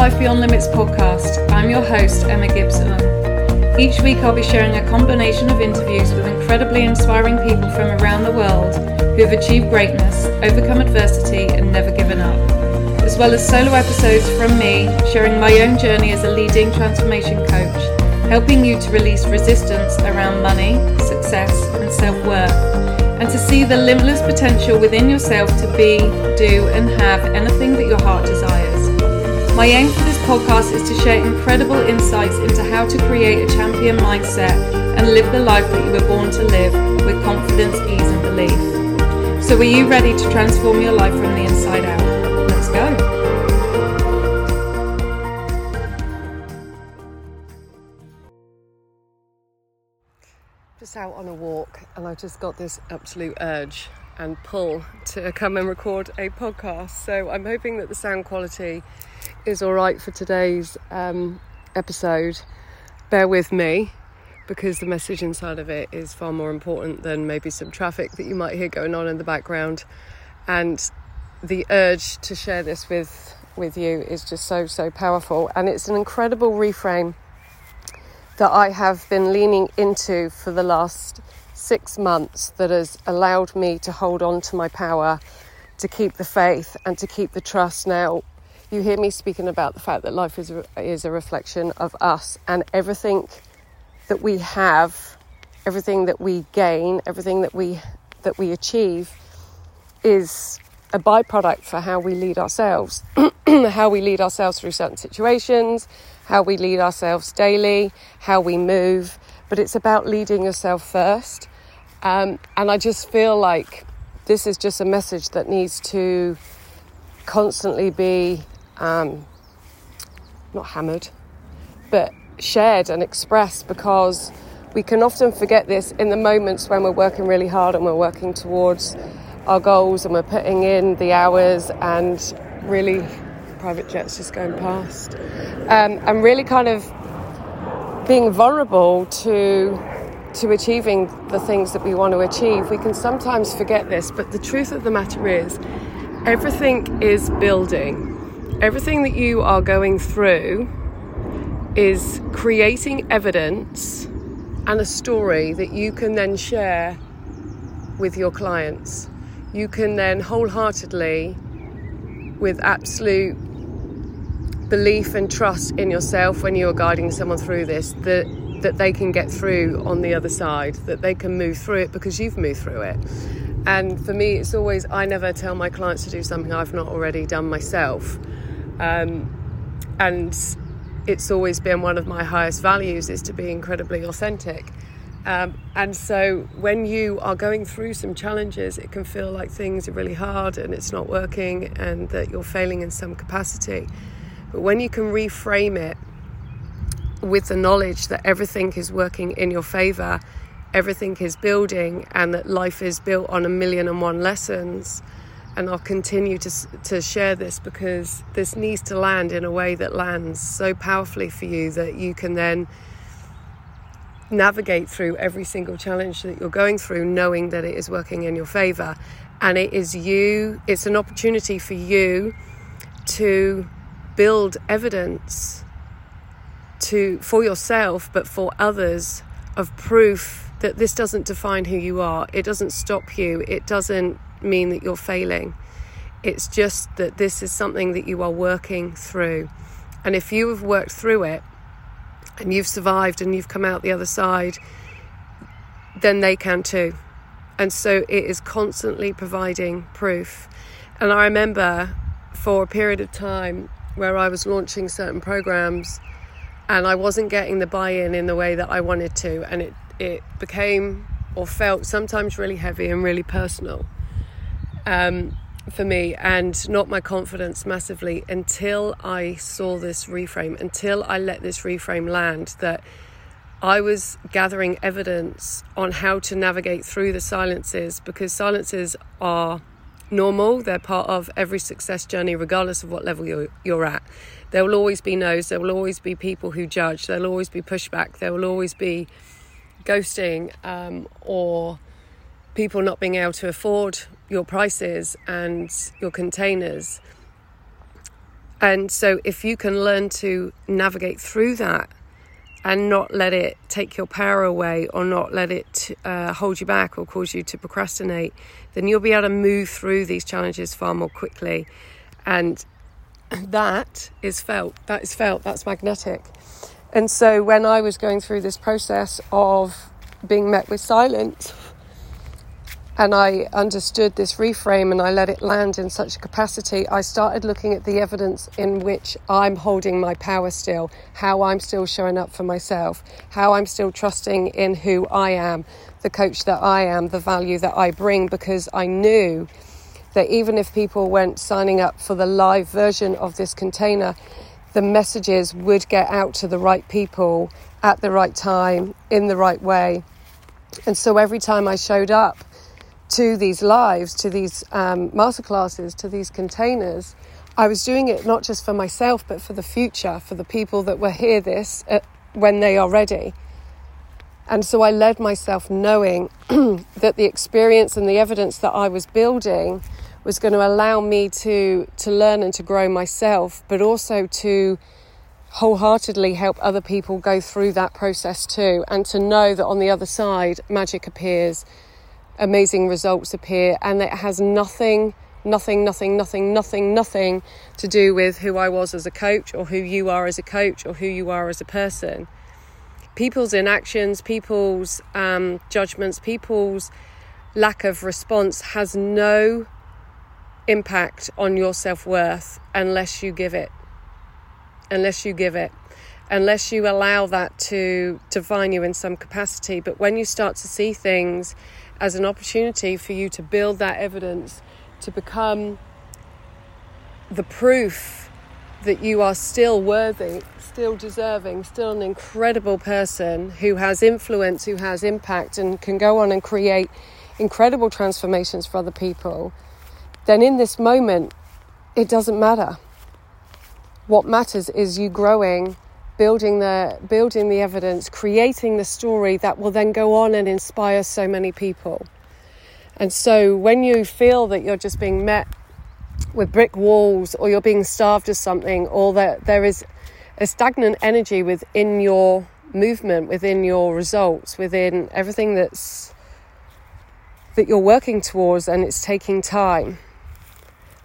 Life Beyond Limits podcast. I'm your host, Emma Gibson. Each week, I'll be sharing a combination of interviews with incredibly inspiring people from around the world who have achieved greatness, overcome adversity, and never given up, as well as solo episodes from me sharing my own journey as a leading transformation coach, helping you to release resistance around money, success, and self worth, and to see the limitless potential within yourself to be, do, and have anything that your heart desires. My aim for this podcast is to share incredible insights into how to create a champion mindset and live the life that you were born to live with confidence, ease, and belief. So, are you ready to transform your life from the inside out? Let's go. Just out on a walk, and I just got this absolute urge and pull to come and record a podcast. So, I'm hoping that the sound quality is all right for today's um, episode. Bear with me because the message inside of it is far more important than maybe some traffic that you might hear going on in the background. And the urge to share this with with you is just so so powerful and it's an incredible reframe that I have been leaning into for the last 6 months that has allowed me to hold on to my power to keep the faith and to keep the trust now you hear me speaking about the fact that life is a, is a reflection of us and everything that we have, everything that we gain, everything that we that we achieve is a byproduct for how we lead ourselves, how we lead ourselves through certain situations, how we lead ourselves daily, how we move. But it's about leading yourself first. Um, and I just feel like this is just a message that needs to constantly be um, not hammered, but shared and expressed because we can often forget this in the moments when we're working really hard and we're working towards our goals and we're putting in the hours and really private jets just going past. Um, and really kind of being vulnerable to to achieving the things that we want to achieve we can sometimes forget this but the truth of the matter is everything is building everything that you are going through is creating evidence and a story that you can then share with your clients. You can then wholeheartedly, with absolute belief and trust in yourself when you're guiding someone through this, that, that they can get through on the other side, that they can move through it because you've moved through it. And for me, it's always, I never tell my clients to do something I've not already done myself. Um, and it's always been one of my highest values is to be incredibly authentic. Um, and so when you are going through some challenges, it can feel like things are really hard and it's not working and that you're failing in some capacity. But when you can reframe it with the knowledge that everything is working in your favor, everything is building, and that life is built on a million and one lessons, and I'll continue to, to share this because this needs to land in a way that lands so powerfully for you that you can then navigate through every single challenge that you're going through, knowing that it is working in your favor. And it is you, it's an opportunity for you to build evidence to for yourself but for others of proof that this doesn't define who you are it doesn't stop you it doesn't mean that you're failing. It's just that this is something that you are working through. And if you have worked through it and you've survived and you've come out the other side, then they can too. And so it is constantly providing proof. And I remember for a period of time where I was launching certain programs and I wasn't getting the buy in in the way that I wanted to. And it, it became or felt sometimes really heavy and really personal um, for me and not my confidence massively until I saw this reframe, until I let this reframe land that I was gathering evidence on how to navigate through the silences because silences are normal. They're part of every success journey, regardless of what level you're, you're at. There will always be no's, there will always be people who judge, there will always be pushback, there will always be ghosting um, or people not being able to afford your prices and your containers. And so, if you can learn to navigate through that and not let it take your power away or not let it uh, hold you back or cause you to procrastinate, then you'll be able to move through these challenges far more quickly. And that is felt, that is felt, that's magnetic. And so, when I was going through this process of being met with silence, and I understood this reframe and I let it land in such a capacity, I started looking at the evidence in which I'm holding my power still, how I'm still showing up for myself, how I'm still trusting in who I am, the coach that I am, the value that I bring, because I knew that even if people weren't signing up for the live version of this container, the messages would get out to the right people at the right time in the right way. And so every time I showed up, to these lives, to these um, masterclasses, to these containers, I was doing it not just for myself, but for the future, for the people that will hear this uh, when they are ready. And so I led myself knowing that the experience and the evidence that I was building was going to allow me to, to learn and to grow myself, but also to wholeheartedly help other people go through that process too, and to know that on the other side, magic appears amazing results appear, and it has nothing, nothing, nothing, nothing, nothing, nothing to do with who I was as a coach or who you are as a coach or who you are as a person. People's inactions, people's um, judgments, people's lack of response has no impact on your self worth unless you give it. Unless you give it. Unless you allow that to define you in some capacity. But when you start to see things as an opportunity for you to build that evidence, to become the proof that you are still worthy, still deserving, still an incredible person who has influence, who has impact, and can go on and create incredible transformations for other people, then in this moment, it doesn't matter. What matters is you growing building the building the evidence, creating the story that will then go on and inspire so many people. And so when you feel that you're just being met with brick walls or you're being starved of something or that there is a stagnant energy within your movement, within your results, within everything that's that you're working towards and it's taking time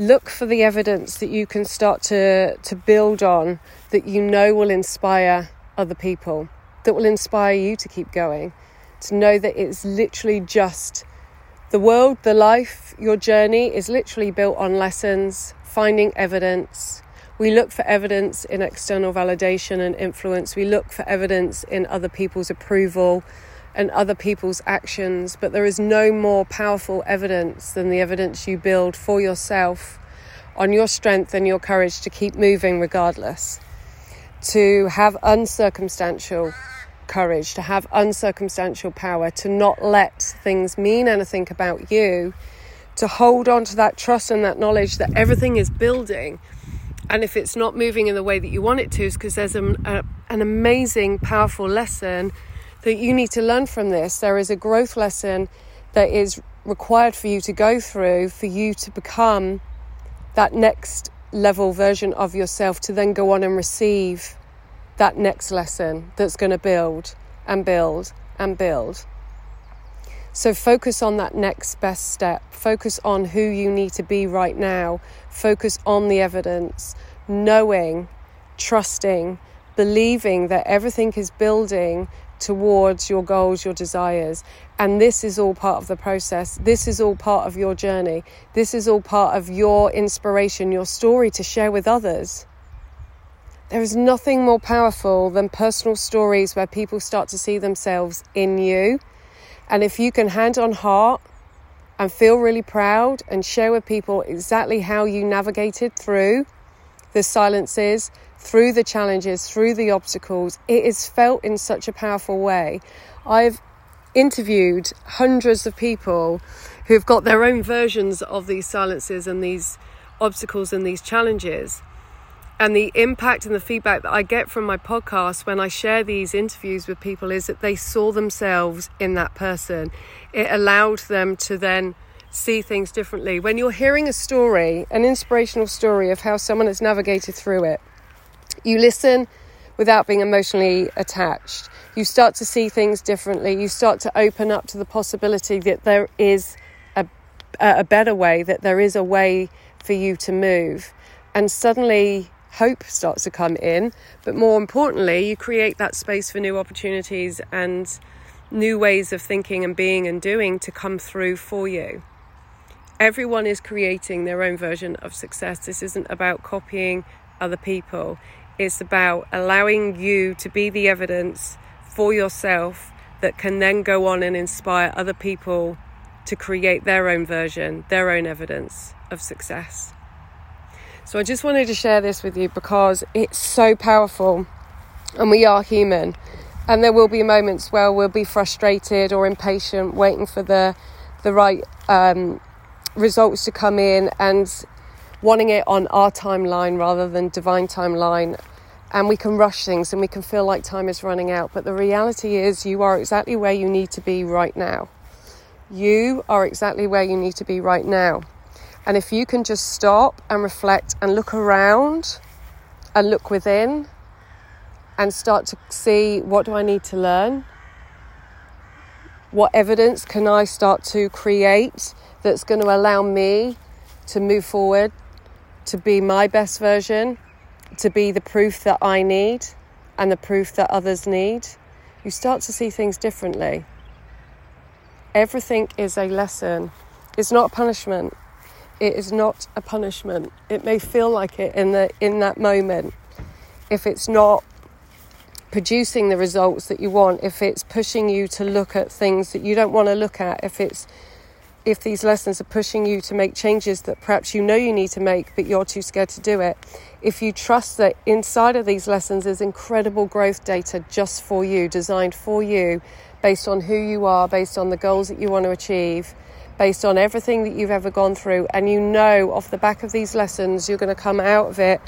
look for the evidence that you can start to, to build on that you know will inspire other people, that will inspire you to keep going. To know that it's literally just the world, the life, your journey is literally built on lessons, finding evidence. We look for evidence in external validation and influence. We look for evidence in other people's approval and other people's actions, but there is no more powerful evidence than the evidence you build for yourself on your strength and your courage to keep moving regardless, to have uncircumstantial courage, to have uncircumstantial power, to not let things mean anything about you, to hold on to that trust and that knowledge that everything is building. And if it's not moving in the way that you want it to, is because there's a, a, an amazing, powerful lesson that you need to learn from this. There is a growth lesson that is required for you to go through for you to become that next level version of yourself to then go on and receive that next lesson that's going to build and build and build. So focus on that next best step. Focus on who you need to be right now. Focus on the evidence, knowing, trusting, believing that everything is building towards your goals, your desires. And this is all part of the process. This is all part of your journey. This is all part of your inspiration, your story to share with others. There is nothing more powerful than personal stories where people start to see themselves in you. And if you can hand on heart and feel really proud and share with people exactly how you navigated through the silences, through the challenges, through the obstacles. It is felt in such a powerful way. I've interviewed hundreds of people who've got their own versions of these silences and these obstacles and these challenges. And the impact and the feedback that I get from my podcast when I share these interviews with people is that they saw themselves in that person. It allowed them to then see things differently. When you're hearing a story, an inspirational story of how someone has navigated through it, you listen without being emotionally attached. You start to see things differently. You start to open up to the possibility that there is a, a better way, that there is a way for you to move. And suddenly, hope starts to come in. But more importantly, you create that space for new opportunities and new ways of thinking and being and doing to come through for you. Everyone is creating their own version of success. This isn't about copying other people, it's about allowing you to be the evidence for yourself that can then go on and inspire other people to create their own version, their own evidence of success. So I just wanted to share this with you because it's so powerful and we are human. And there will be moments where we'll be frustrated or impatient, waiting for the the right um, results to come in and wanting it on our timeline rather than divine timeline. And we can rush things and we can feel like time is running out. But the reality is you are exactly where you need to be right now. You are exactly where you need to be right now. And if you can just stop and reflect and look around and look within and start to see what do I need to learn? What evidence can I start to create that's going to allow me to move forward, to be my best version, to be the proof that I need and the proof that others need, you start to see things differently. Everything is a lesson. It's not a punishment. It is not a punishment. It may feel like it in the in that moment. If it's not producing the results that you want, if it's pushing you to look at things that you don't want to look at, if it's if these lessons are pushing you to make changes that perhaps you know you need to make, but you're too scared to do it, if you trust that inside of these lessons is incredible growth data just for you, designed for you, based on who you are, based on the goals that you want to achieve, based on everything that you've ever gone through, and you know off the back of these lessons you're going to come out of it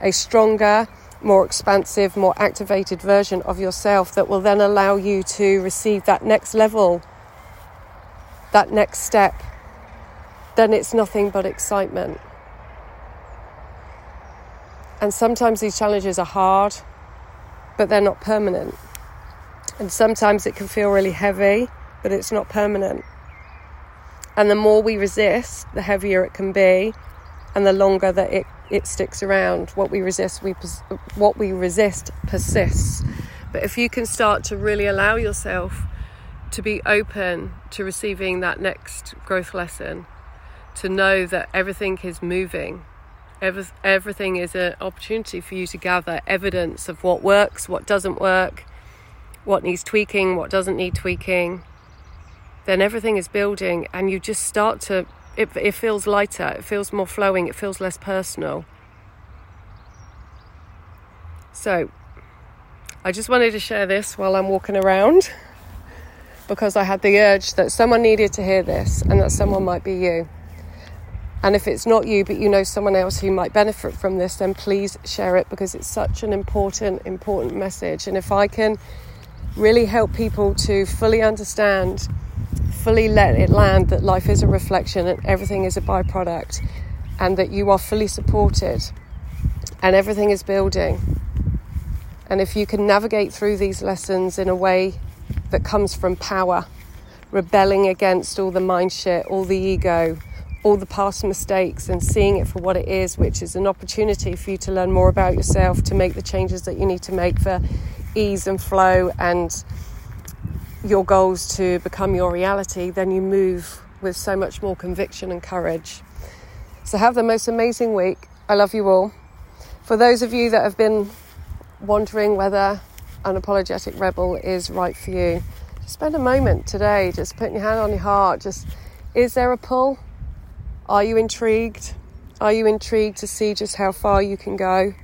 a stronger, more expansive, more activated version of yourself that will then allow you to receive that next level that next step, then it's nothing but excitement. And sometimes these challenges are hard, but they're not permanent. And sometimes it can feel really heavy, but it's not permanent. And the more we resist, the heavier it can be, and the longer that it, it sticks around. What we resist, we what we resist persists. But if you can start to really allow yourself to be open to receiving that next growth lesson, to know that everything is moving. Every, everything is an opportunity for you to gather evidence of what works, what doesn't work, what needs tweaking, what doesn't need tweaking. Then everything is building, and you just start to, it, it feels lighter, it feels more flowing, it feels less personal. So, I just wanted to share this while I'm walking around because I had the urge that someone needed to hear this and that someone might be you. And if it's not you, but you know someone else who might benefit from this, then please share it because it's such an important, important message. And if I can really help people to fully understand, fully let it land that life is a reflection and everything is a byproduct, and that you are fully supported and everything is building. And if you can navigate through these lessons in a way that comes from power, rebelling against all the mind shit, all the ego, all the past mistakes, and seeing it for what it is, which is an opportunity for you to learn more about yourself, to make the changes that you need to make for ease and flow and your goals to become your reality, then you move with so much more conviction and courage. So, have the most amazing week. I love you all. For those of you that have been wondering whether unapologetic rebel is right for you. Just spend a moment today, just putting your hand on your heart. Just, is there a pull? Are you intrigued? Are you intrigued to see just how far you can go?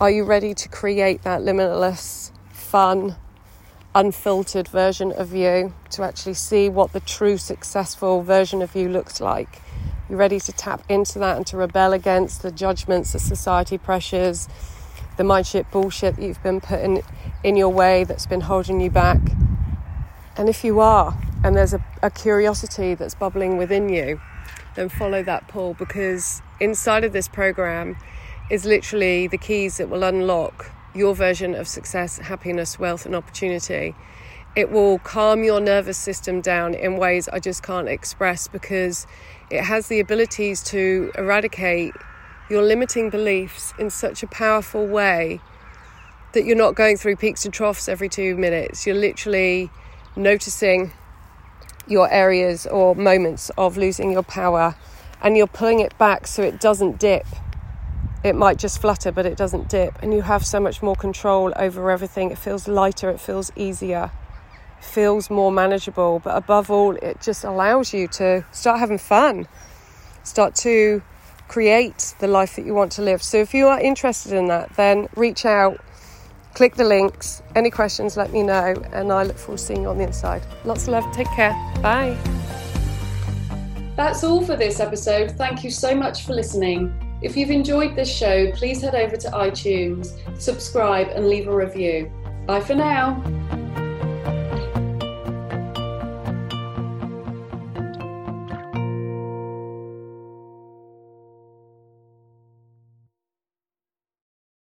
Are you ready to create that limitless, fun, unfiltered version of you to actually see what the true successful version of you looks like? You ready to tap into that and to rebel against the judgments, the society pressures, the mindship bullshit that you've been putting in your way that's been holding you back. And if you are, and there's a, a curiosity that's bubbling within you, then follow that pull because inside of this program is literally the keys that will unlock your version of success, happiness, wealth, and opportunity. It will calm your nervous system down in ways I just can't express because it has the abilities to eradicate your limiting beliefs in such a powerful way that you're not going through peaks and troughs every two minutes. You're literally noticing your areas or moments of losing your power and you're pulling it back so it doesn't dip. It might just flutter, but it doesn't dip. And you have so much more control over everything. It feels lighter, it feels easier, it feels more manageable. But above all, it just allows you to start having fun, start to create the life that you want to live. So if you are interested in that, then reach out click the links. Any questions, let me know, and I look forward to seeing you on the inside. Lots of love. Take care. Bye. That's all for this episode. Thank you so much for listening. If you've enjoyed this show, please head over to iTunes, subscribe, and leave a review. Bye for now.